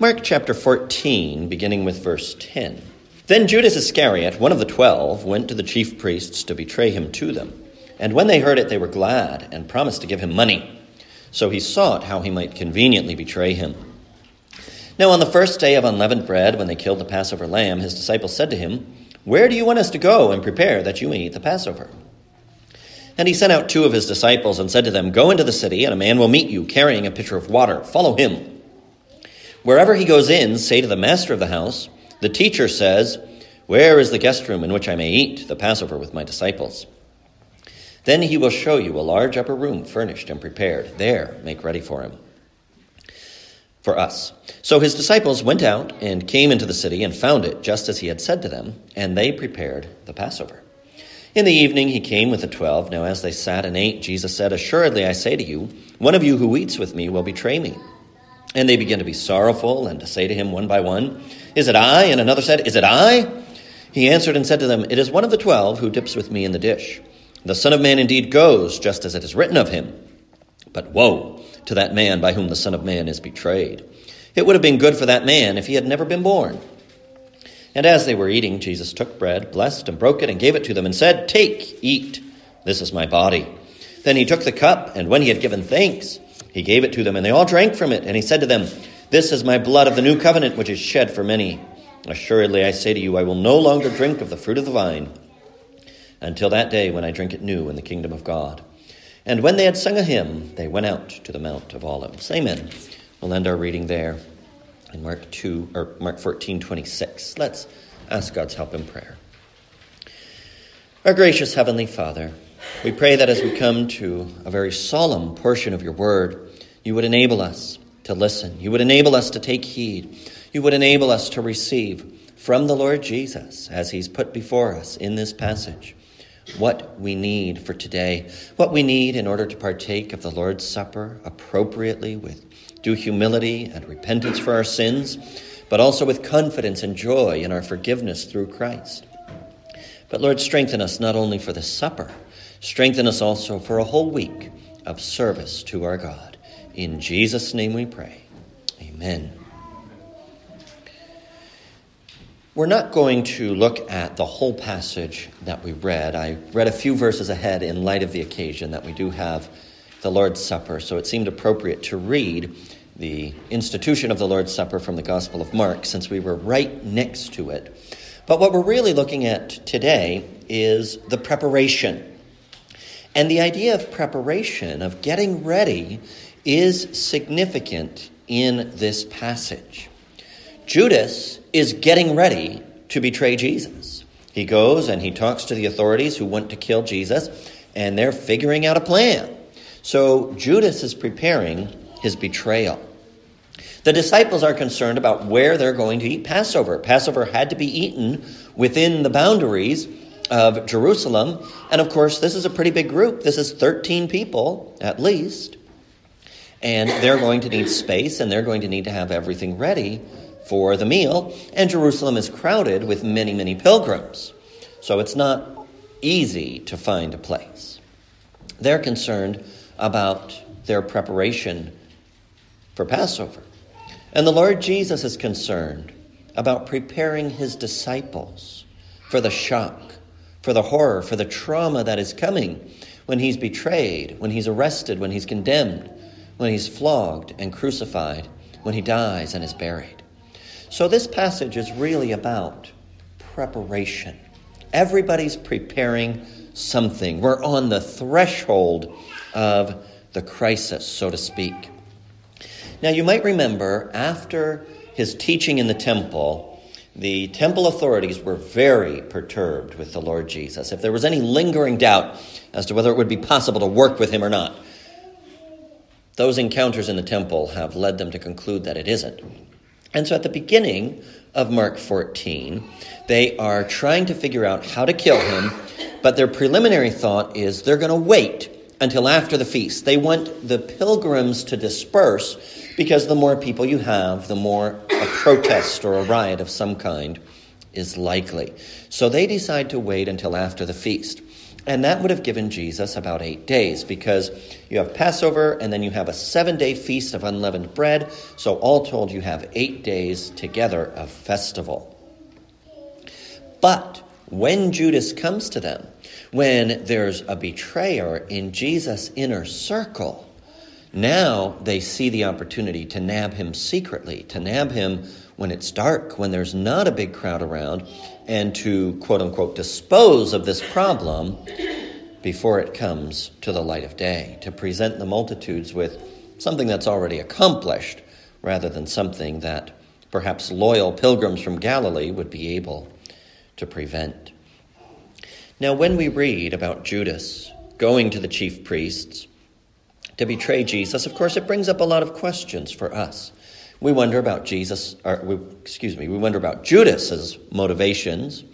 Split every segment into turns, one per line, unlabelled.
Mark chapter 14, beginning with verse 10. Then Judas Iscariot, one of the twelve, went to the chief priests to betray him to them. And when they heard it, they were glad and promised to give him money. So he sought how he might conveniently betray him. Now, on the first day of unleavened bread, when they killed the Passover lamb, his disciples said to him, Where do you want us to go and prepare that you may eat the Passover? And he sent out two of his disciples and said to them, Go into the city, and a man will meet you carrying a pitcher of water. Follow him. Wherever he goes in, say to the master of the house, The teacher says, Where is the guest room in which I may eat the Passover with my disciples? Then he will show you a large upper room furnished and prepared. There, make ready for him. For us. So his disciples went out and came into the city and found it just as he had said to them, and they prepared the Passover. In the evening he came with the twelve. Now as they sat and ate, Jesus said, Assuredly I say to you, one of you who eats with me will betray me. And they began to be sorrowful and to say to him one by one, Is it I? And another said, Is it I? He answered and said to them, It is one of the twelve who dips with me in the dish. The Son of Man indeed goes, just as it is written of him. But woe to that man by whom the Son of Man is betrayed. It would have been good for that man if he had never been born. And as they were eating, Jesus took bread, blessed and broke it, and gave it to them, and said, Take, eat, this is my body. Then he took the cup, and when he had given thanks, he gave it to them, and they all drank from it. And he said to them, This is my blood of the new covenant, which is shed for many. Assuredly, I say to you, I will no longer drink of the fruit of the vine until that day when I drink it new in the kingdom of God. And when they had sung a hymn, they went out to the Mount of Olives. Amen. We'll end our reading there in Mark 2 or Mark 14, 26. Let's ask God's help in prayer. Our gracious Heavenly Father, we pray that as we come to a very solemn portion of your word, you would enable us to listen. You would enable us to take heed. You would enable us to receive from the Lord Jesus as he's put before us in this passage what we need for today, what we need in order to partake of the Lord's Supper appropriately with due humility and repentance for our sins, but also with confidence and joy in our forgiveness through Christ. But Lord, strengthen us not only for the supper, strengthen us also for a whole week of service to our God. In Jesus' name we pray. Amen. We're not going to look at the whole passage that we read. I read a few verses ahead in light of the occasion that we do have the Lord's Supper, so it seemed appropriate to read the institution of the Lord's Supper from the Gospel of Mark since we were right next to it. But what we're really looking at today is the preparation. And the idea of preparation, of getting ready, is significant in this passage. Judas is getting ready to betray Jesus. He goes and he talks to the authorities who want to kill Jesus, and they're figuring out a plan. So Judas is preparing his betrayal. The disciples are concerned about where they're going to eat Passover. Passover had to be eaten within the boundaries of Jerusalem. And of course, this is a pretty big group. This is 13 people at least. And they're going to need space and they're going to need to have everything ready for the meal, and Jerusalem is crowded with many, many pilgrims. So it's not easy to find a place. They're concerned about their preparation for Passover. And the Lord Jesus is concerned about preparing his disciples for the shock, for the horror, for the trauma that is coming when he's betrayed, when he's arrested, when he's condemned, when he's flogged and crucified, when he dies and is buried. So, this passage is really about preparation. Everybody's preparing something. We're on the threshold of the crisis, so to speak. Now, you might remember after his teaching in the temple, the temple authorities were very perturbed with the Lord Jesus. If there was any lingering doubt as to whether it would be possible to work with him or not, those encounters in the temple have led them to conclude that it isn't. And so at the beginning of Mark 14, they are trying to figure out how to kill him, but their preliminary thought is they're going to wait until after the feast. They want the pilgrims to disperse because the more people you have, the more a protest or a riot of some kind is likely. So they decide to wait until after the feast. And that would have given Jesus about eight days because you have Passover and then you have a seven day feast of unleavened bread. So, all told, you have eight days together of festival. But when Judas comes to them, when there's a betrayer in Jesus' inner circle, now they see the opportunity to nab him secretly, to nab him when it's dark, when there's not a big crowd around, and to quote unquote dispose of this problem before it comes to the light of day, to present the multitudes with something that's already accomplished rather than something that perhaps loyal pilgrims from Galilee would be able to prevent. Now, when we read about Judas going to the chief priests to betray Jesus, of course, it brings up a lot of questions for us. We wonder about Jesus, or we, excuse me, we wonder about Judas's motivations.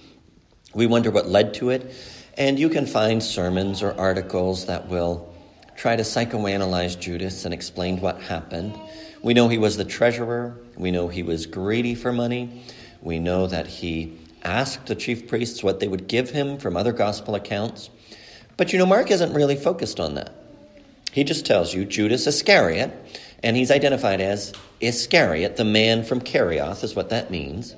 We wonder what led to it. And you can find sermons or articles that will try to psychoanalyze Judas and explain what happened. We know he was the treasurer. We know he was greedy for money. We know that he asked the chief priests what they would give him from other gospel accounts. But you know, Mark isn't really focused on that. He just tells you Judas Iscariot, and he's identified as Iscariot, the man from Kerioth, is what that means,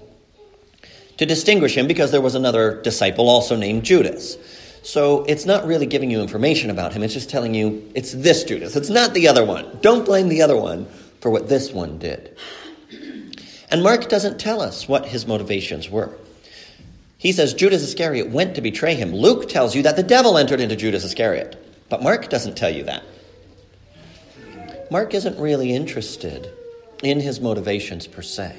to distinguish him because there was another disciple also named Judas. So it's not really giving you information about him, it's just telling you it's this Judas. It's not the other one. Don't blame the other one for what this one did. And Mark doesn't tell us what his motivations were. He says Judas Iscariot went to betray him. Luke tells you that the devil entered into Judas Iscariot, but Mark doesn't tell you that. Mark isn't really interested in his motivations per se.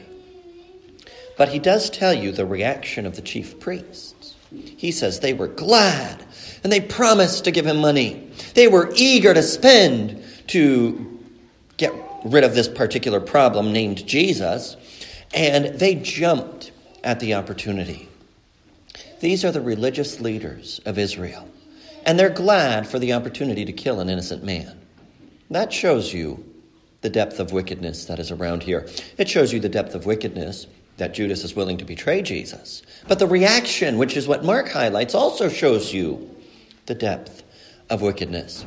But he does tell you the reaction of the chief priests. He says they were glad and they promised to give him money. They were eager to spend to get rid of this particular problem named Jesus, and they jumped at the opportunity. These are the religious leaders of Israel, and they're glad for the opportunity to kill an innocent man. That shows you the depth of wickedness that is around here. It shows you the depth of wickedness that Judas is willing to betray Jesus. But the reaction, which is what Mark highlights, also shows you the depth of wickedness.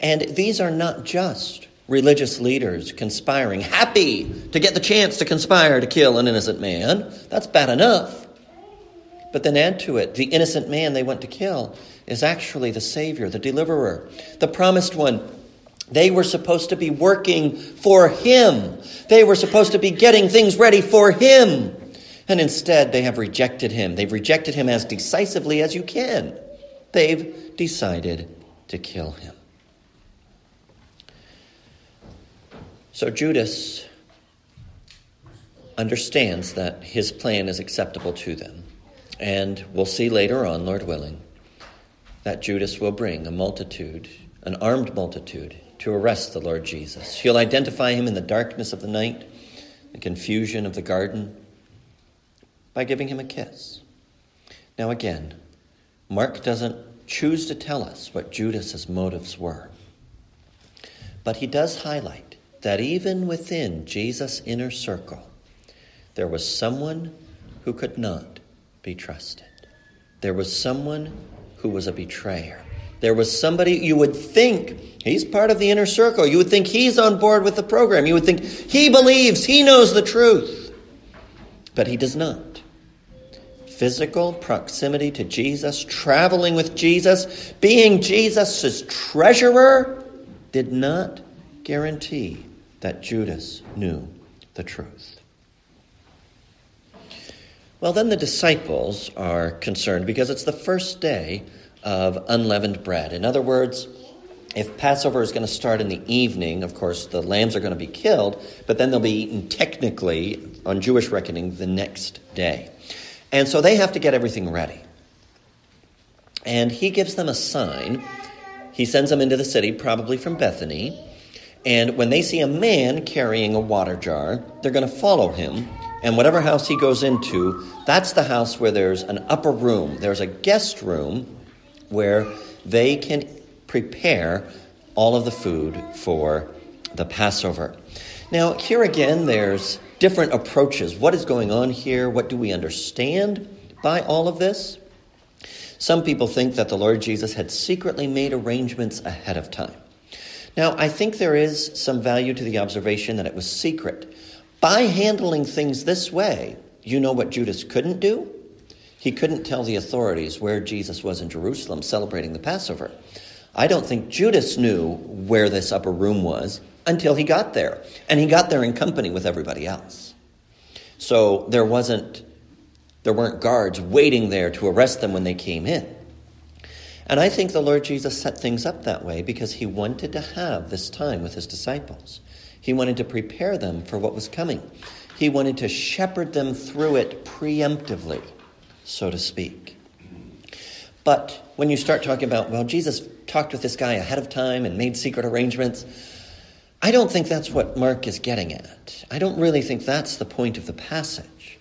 And these are not just religious leaders conspiring, happy to get the chance to conspire to kill an innocent man. That's bad enough. But then add to it, the innocent man they want to kill is actually the Savior, the deliverer, the promised one they were supposed to be working for Him. They were supposed to be getting things ready for Him. And instead, they have rejected Him. They've rejected Him as decisively as you can. They've decided to kill Him. So Judas understands that his plan is acceptable to them. And we'll see later on, Lord willing, that Judas will bring a multitude, an armed multitude, to arrest the Lord Jesus. She'll identify him in the darkness of the night, the confusion of the garden, by giving him a kiss. Now, again, Mark doesn't choose to tell us what Judas's motives were, but he does highlight that even within Jesus' inner circle, there was someone who could not be trusted. There was someone who was a betrayer. There was somebody you would think he's part of the inner circle. You would think he's on board with the program. You would think he believes, he knows the truth. But he does not. Physical proximity to Jesus, traveling with Jesus, being Jesus' treasurer, did not guarantee that Judas knew the truth. Well, then the disciples are concerned because it's the first day of unleavened bread. In other words, if Passover is going to start in the evening, of course, the lambs are going to be killed, but then they'll be eaten technically, on Jewish reckoning, the next day. And so they have to get everything ready. And he gives them a sign. He sends them into the city, probably from Bethany. And when they see a man carrying a water jar, they're going to follow him. And whatever house he goes into, that's the house where there's an upper room. There's a guest room where they can prepare all of the food for the Passover. Now, here again, there's different approaches. What is going on here? What do we understand by all of this? Some people think that the Lord Jesus had secretly made arrangements ahead of time. Now, I think there is some value to the observation that it was secret. By handling things this way, you know what Judas couldn't do? He couldn't tell the authorities where Jesus was in Jerusalem celebrating the Passover. I don't think Judas knew where this upper room was until he got there. And he got there in company with everybody else. So there wasn't there weren't guards waiting there to arrest them when they came in. And I think the Lord Jesus set things up that way because he wanted to have this time with his disciples. He wanted to prepare them for what was coming. He wanted to shepherd them through it preemptively, so to speak. But when you start talking about, well, Jesus talked with this guy ahead of time and made secret arrangements, I don't think that's what Mark is getting at. I don't really think that's the point of the passage.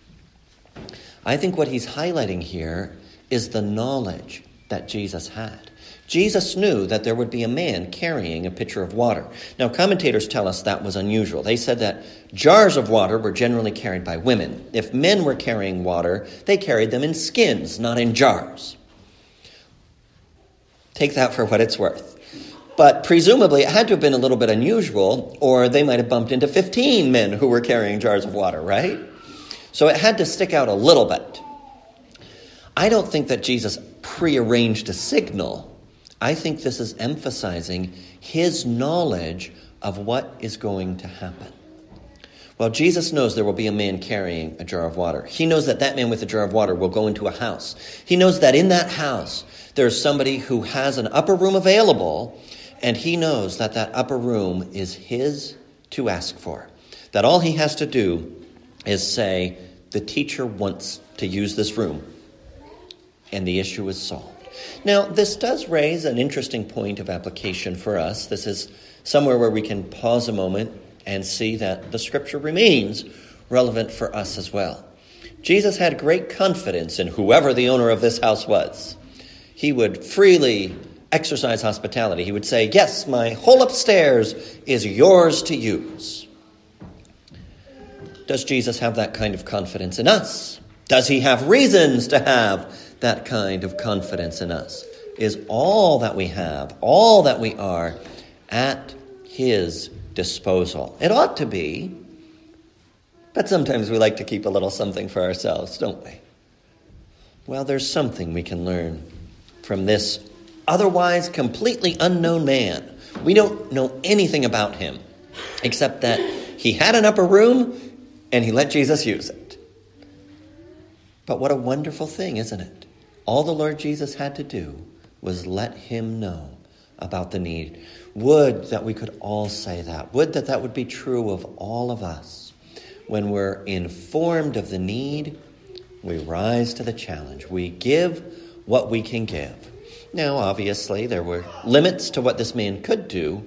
I think what he's highlighting here is the knowledge that Jesus had. Jesus knew that there would be a man carrying a pitcher of water. Now, commentators tell us that was unusual. They said that jars of water were generally carried by women. If men were carrying water, they carried them in skins, not in jars. Take that for what it's worth. But presumably, it had to have been a little bit unusual, or they might have bumped into 15 men who were carrying jars of water, right? So it had to stick out a little bit. I don't think that Jesus prearranged a signal. I think this is emphasizing his knowledge of what is going to happen. Well, Jesus knows there will be a man carrying a jar of water. He knows that that man with a jar of water will go into a house. He knows that in that house there's somebody who has an upper room available, and he knows that that upper room is his to ask for. That all he has to do is say, The teacher wants to use this room and the issue is solved. Now, this does raise an interesting point of application for us. This is somewhere where we can pause a moment and see that the scripture remains relevant for us as well. Jesus had great confidence in whoever the owner of this house was. He would freely exercise hospitality. He would say, Yes, my whole upstairs is yours to use. Does Jesus have that kind of confidence in us? Does he have reasons to have that kind of confidence in us? Is all that we have, all that we are, at his disposal? It ought to be, but sometimes we like to keep a little something for ourselves, don't we? Well, there's something we can learn from this otherwise completely unknown man. We don't know anything about him except that he had an upper room and he let Jesus use it. But what a wonderful thing, isn't it? All the Lord Jesus had to do was let him know about the need. Would that we could all say that. Would that that would be true of all of us. When we're informed of the need, we rise to the challenge. We give what we can give. Now, obviously, there were limits to what this man could do,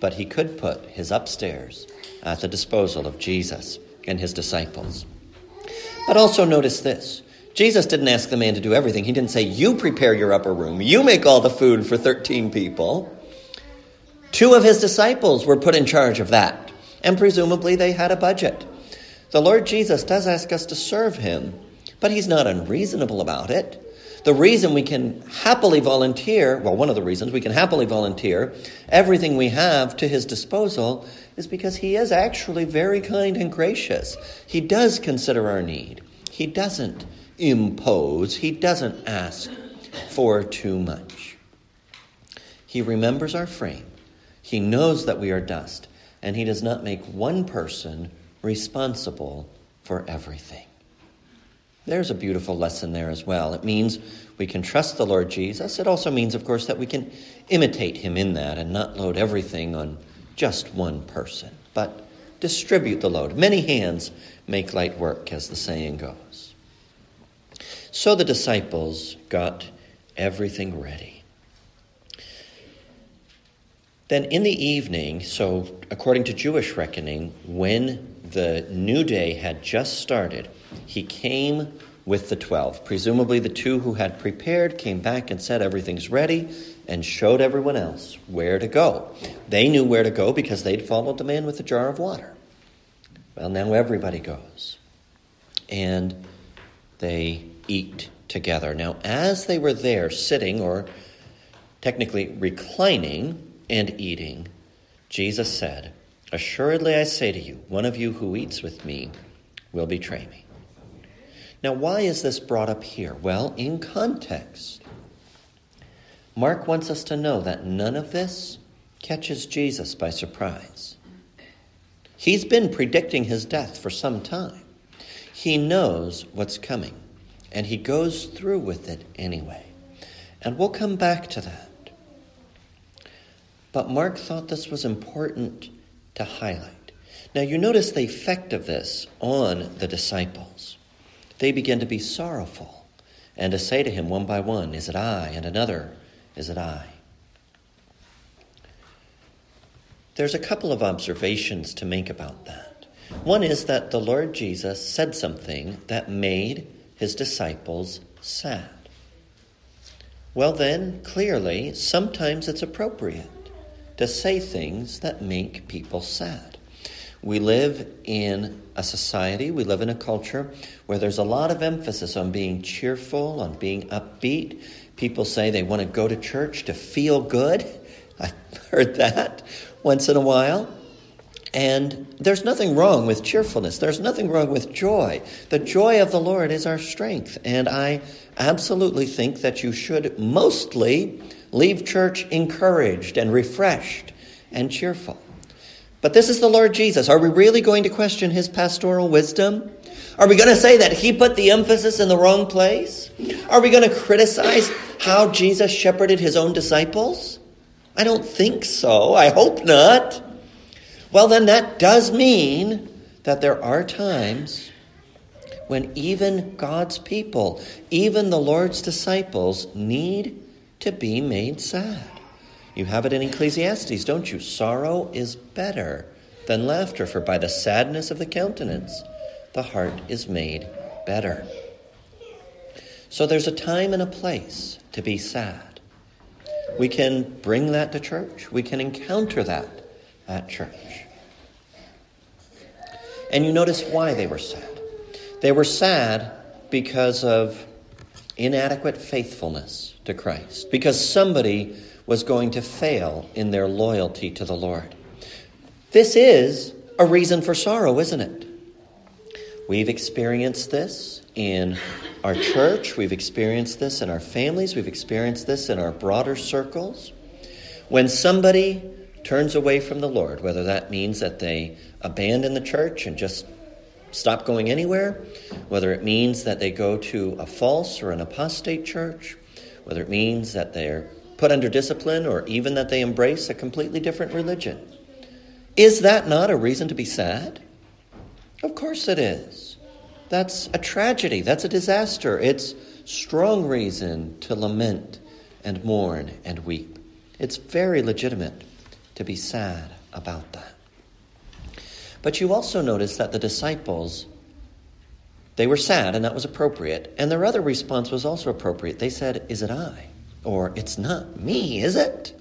but he could put his upstairs at the disposal of Jesus and his disciples. But also notice this Jesus didn't ask the man to do everything. He didn't say, You prepare your upper room, you make all the food for 13 people. Two of his disciples were put in charge of that, and presumably they had a budget. The Lord Jesus does ask us to serve him, but he's not unreasonable about it. The reason we can happily volunteer, well, one of the reasons we can happily volunteer everything we have to his disposal is because he is actually very kind and gracious. He does consider our need. He doesn't impose, he doesn't ask for too much. He remembers our frame. He knows that we are dust, and he does not make one person responsible for everything. There's a beautiful lesson there as well. It means we can trust the Lord Jesus. It also means, of course, that we can imitate him in that and not load everything on just one person, but distribute the load. Many hands make light work, as the saying goes. So the disciples got everything ready. Then in the evening, so according to Jewish reckoning, when the new day had just started, he came with the twelve. Presumably, the two who had prepared came back and said, Everything's ready and showed everyone else where to go. They knew where to go because they'd followed the man with the jar of water. Well, now everybody goes. And they eat together. Now, as they were there sitting, or technically reclining and eating, Jesus said, Assuredly I say to you, one of you who eats with me will betray me. Now, why is this brought up here? Well, in context, Mark wants us to know that none of this catches Jesus by surprise. He's been predicting his death for some time. He knows what's coming, and he goes through with it anyway. And we'll come back to that. But Mark thought this was important to highlight. Now, you notice the effect of this on the disciples. They begin to be sorrowful and to say to him one by one, Is it I? And another, Is it I? There's a couple of observations to make about that. One is that the Lord Jesus said something that made his disciples sad. Well, then, clearly, sometimes it's appropriate to say things that make people sad. We live in a society, we live in a culture where there's a lot of emphasis on being cheerful, on being upbeat. People say they want to go to church to feel good. I've heard that once in a while. And there's nothing wrong with cheerfulness. There's nothing wrong with joy. The joy of the Lord is our strength. And I absolutely think that you should mostly leave church encouraged and refreshed and cheerful. But this is the Lord Jesus. Are we really going to question his pastoral wisdom? Are we going to say that he put the emphasis in the wrong place? Are we going to criticize how Jesus shepherded his own disciples? I don't think so. I hope not. Well, then that does mean that there are times when even God's people, even the Lord's disciples, need to be made sad. You have it in Ecclesiastes, don't you? Sorrow is better than laughter, for by the sadness of the countenance, the heart is made better. So there's a time and a place to be sad. We can bring that to church, we can encounter that at church. And you notice why they were sad. They were sad because of inadequate faithfulness to Christ, because somebody was going to fail in their loyalty to the Lord. This is a reason for sorrow, isn't it? We've experienced this in our church, we've experienced this in our families, we've experienced this in our broader circles. When somebody turns away from the Lord, whether that means that they abandon the church and just stop going anywhere, whether it means that they go to a false or an apostate church, whether it means that they're put under discipline or even that they embrace a completely different religion. Is that not a reason to be sad? Of course it is. That's a tragedy. That's a disaster. It's strong reason to lament and mourn and weep. It's very legitimate to be sad about that. But you also notice that the disciples, they were sad, and that was appropriate. And their other response was also appropriate. They said, Is it I? Or, It's not me, is it?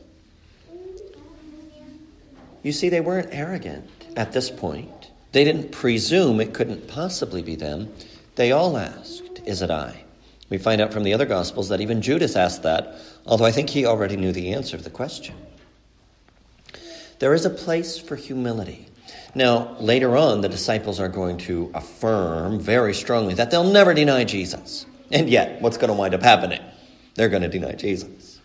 You see, they weren't arrogant at this point. They didn't presume it couldn't possibly be them. They all asked, Is it I? We find out from the other Gospels that even Judas asked that, although I think he already knew the answer to the question. There is a place for humility. Now, later on, the disciples are going to affirm very strongly that they'll never deny Jesus. And yet, what's going to wind up happening? They're going to deny Jesus.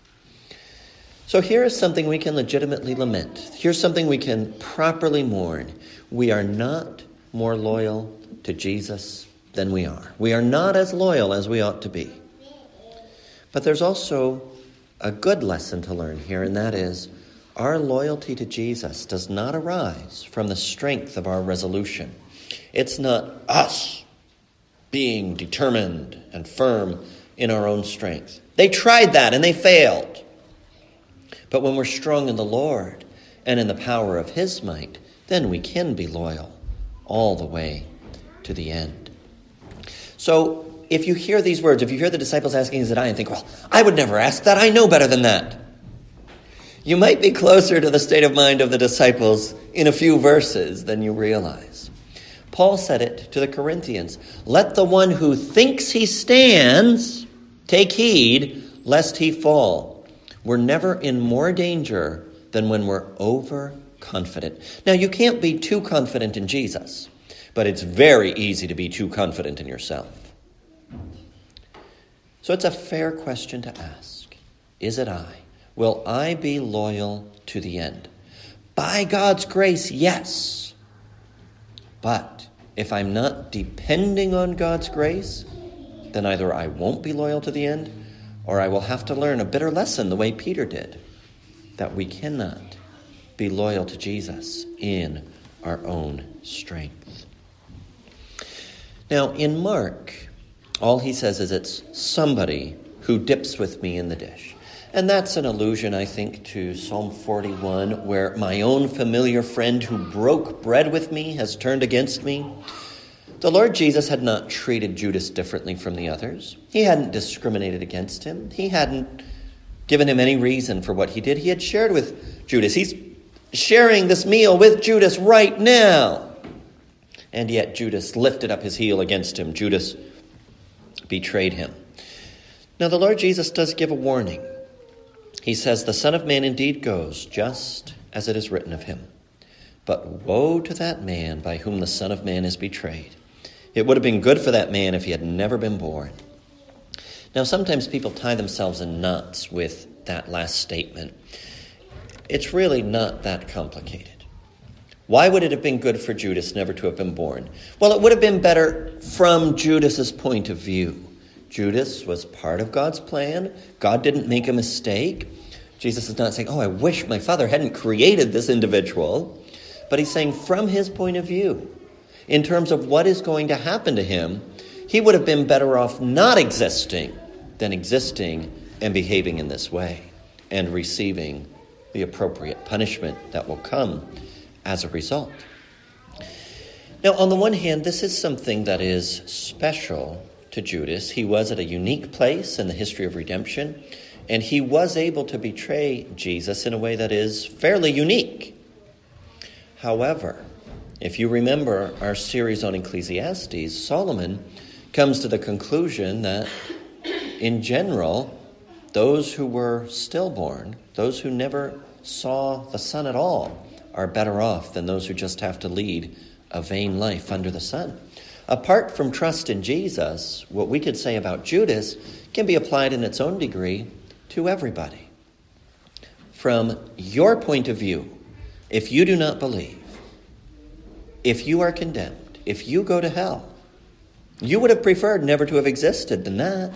So here is something we can legitimately lament. Here's something we can properly mourn. We are not more loyal to Jesus than we are. We are not as loyal as we ought to be. But there's also a good lesson to learn here, and that is our loyalty to Jesus does not arise from the strength of our resolution. It's not us being determined and firm in our own strength. They tried that and they failed. But when we're strong in the Lord and in the power of His might, then we can be loyal all the way to the end. So, if you hear these words, if you hear the disciples asking, Is it I? and think, Well, I would never ask that. I know better than that you might be closer to the state of mind of the disciples in a few verses than you realize. Paul said it to the Corinthians Let the one who thinks he stands Take heed lest he fall. We're never in more danger than when we're overconfident. Now, you can't be too confident in Jesus, but it's very easy to be too confident in yourself. So it's a fair question to ask Is it I? Will I be loyal to the end? By God's grace, yes. But if I'm not depending on God's grace, then either I won't be loyal to the end or I will have to learn a bitter lesson the way Peter did that we cannot be loyal to Jesus in our own strength. Now, in Mark, all he says is it's somebody who dips with me in the dish. And that's an allusion, I think, to Psalm 41, where my own familiar friend who broke bread with me has turned against me. The Lord Jesus had not treated Judas differently from the others. He hadn't discriminated against him. He hadn't given him any reason for what he did. He had shared with Judas. He's sharing this meal with Judas right now. And yet Judas lifted up his heel against him. Judas betrayed him. Now, the Lord Jesus does give a warning. He says, The Son of Man indeed goes just as it is written of him. But woe to that man by whom the Son of Man is betrayed. It would have been good for that man if he had never been born. Now, sometimes people tie themselves in knots with that last statement. It's really not that complicated. Why would it have been good for Judas never to have been born? Well, it would have been better from Judas's point of view. Judas was part of God's plan. God didn't make a mistake. Jesus is not saying, Oh, I wish my father hadn't created this individual. But he's saying, from his point of view, in terms of what is going to happen to him, he would have been better off not existing than existing and behaving in this way and receiving the appropriate punishment that will come as a result. Now, on the one hand, this is something that is special to Judas. He was at a unique place in the history of redemption, and he was able to betray Jesus in a way that is fairly unique. However, if you remember our series on Ecclesiastes, Solomon comes to the conclusion that, in general, those who were stillborn, those who never saw the sun at all, are better off than those who just have to lead a vain life under the sun. Apart from trust in Jesus, what we could say about Judas can be applied in its own degree to everybody. From your point of view, if you do not believe, if you are condemned, if you go to hell, you would have preferred never to have existed than that.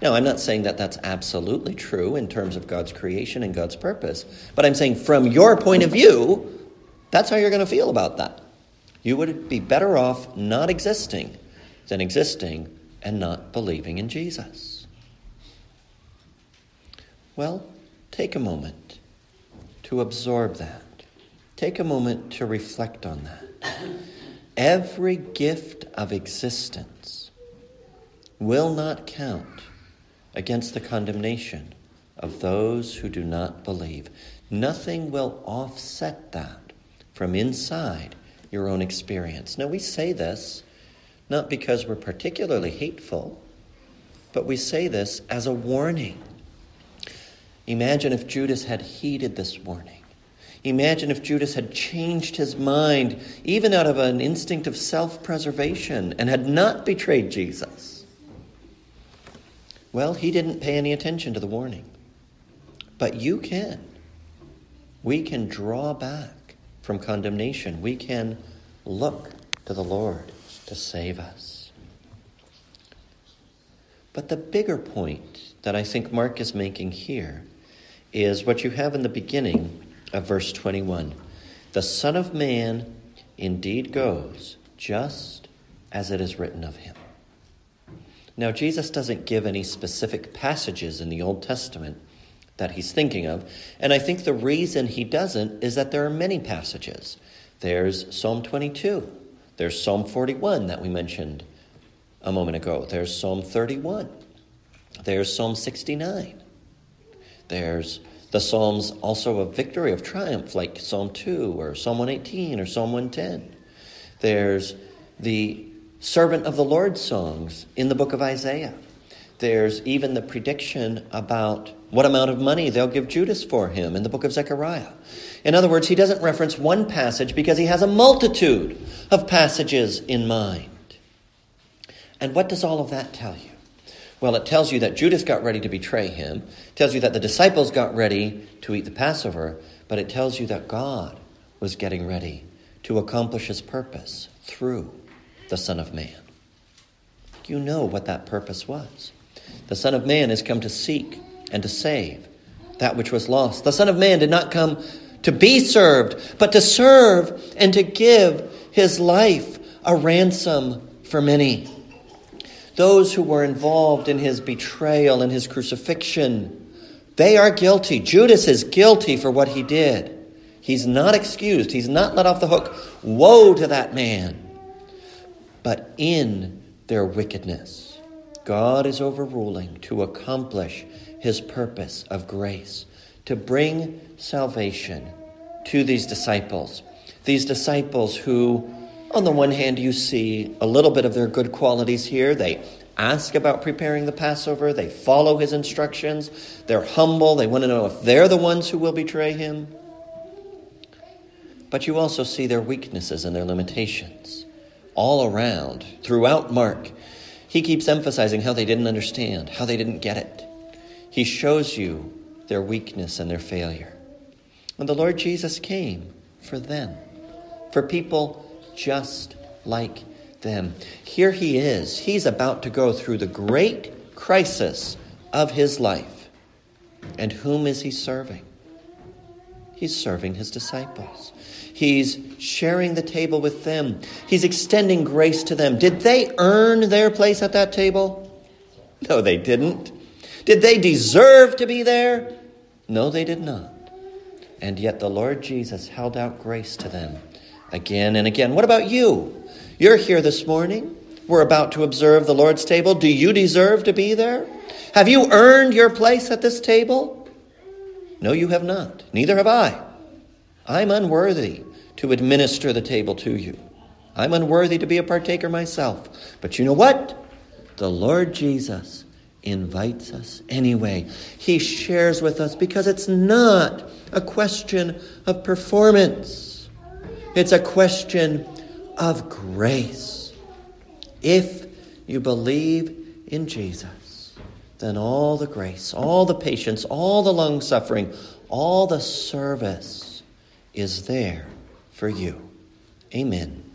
Now, I'm not saying that that's absolutely true in terms of God's creation and God's purpose, but I'm saying from your point of view, that's how you're going to feel about that. You would be better off not existing than existing and not believing in Jesus. Well, take a moment to absorb that. Take a moment to reflect on that. Every gift of existence will not count against the condemnation of those who do not believe. Nothing will offset that from inside your own experience. Now, we say this not because we're particularly hateful, but we say this as a warning. Imagine if Judas had heeded this warning. Imagine if Judas had changed his mind, even out of an instinct of self preservation, and had not betrayed Jesus. Well, he didn't pay any attention to the warning. But you can. We can draw back from condemnation. We can look to the Lord to save us. But the bigger point that I think Mark is making here is what you have in the beginning of verse 21. The Son of Man indeed goes just as it is written of him. Now, Jesus doesn't give any specific passages in the Old Testament that he's thinking of, and I think the reason he doesn't is that there are many passages. There's Psalm 22, there's Psalm 41 that we mentioned a moment ago, there's Psalm 31, there's Psalm 69, there's the Psalms also of victory, of triumph, like Psalm 2 or Psalm 118 or Psalm 110. There's the servant of the Lord songs in the book of Isaiah. There's even the prediction about what amount of money they'll give Judas for him in the book of Zechariah. In other words, he doesn't reference one passage because he has a multitude of passages in mind. And what does all of that tell you? Well, it tells you that Judas got ready to betray him, it tells you that the disciples got ready to eat the Passover, but it tells you that God was getting ready to accomplish his purpose through the Son of Man. You know what that purpose was. The Son of Man has come to seek and to save that which was lost. The Son of Man did not come to be served, but to serve and to give his life a ransom for many. Those who were involved in his betrayal and his crucifixion, they are guilty. Judas is guilty for what he did. He's not excused, he's not let off the hook. Woe to that man. But in their wickedness, God is overruling to accomplish his purpose of grace, to bring salvation to these disciples. These disciples who, on the one hand, you see a little bit of their good qualities here. They ask about preparing the Passover, they follow his instructions, they're humble, they want to know if they're the ones who will betray him. But you also see their weaknesses and their limitations all around, throughout Mark. He keeps emphasizing how they didn't understand, how they didn't get it. He shows you their weakness and their failure. And the Lord Jesus came for them, for people just like them. Here he is. He's about to go through the great crisis of his life. And whom is he serving? He's serving his disciples. He's sharing the table with them. He's extending grace to them. Did they earn their place at that table? No, they didn't. Did they deserve to be there? No, they did not. And yet the Lord Jesus held out grace to them again and again. What about you? You're here this morning. We're about to observe the Lord's table. Do you deserve to be there? Have you earned your place at this table? No, you have not. Neither have I. I'm unworthy to administer the table to you. I'm unworthy to be a partaker myself. But you know what? The Lord Jesus invites us anyway. He shares with us because it's not a question of performance, it's a question of grace. If you believe in Jesus, then all the grace, all the patience, all the long suffering, all the service is there for you. Amen.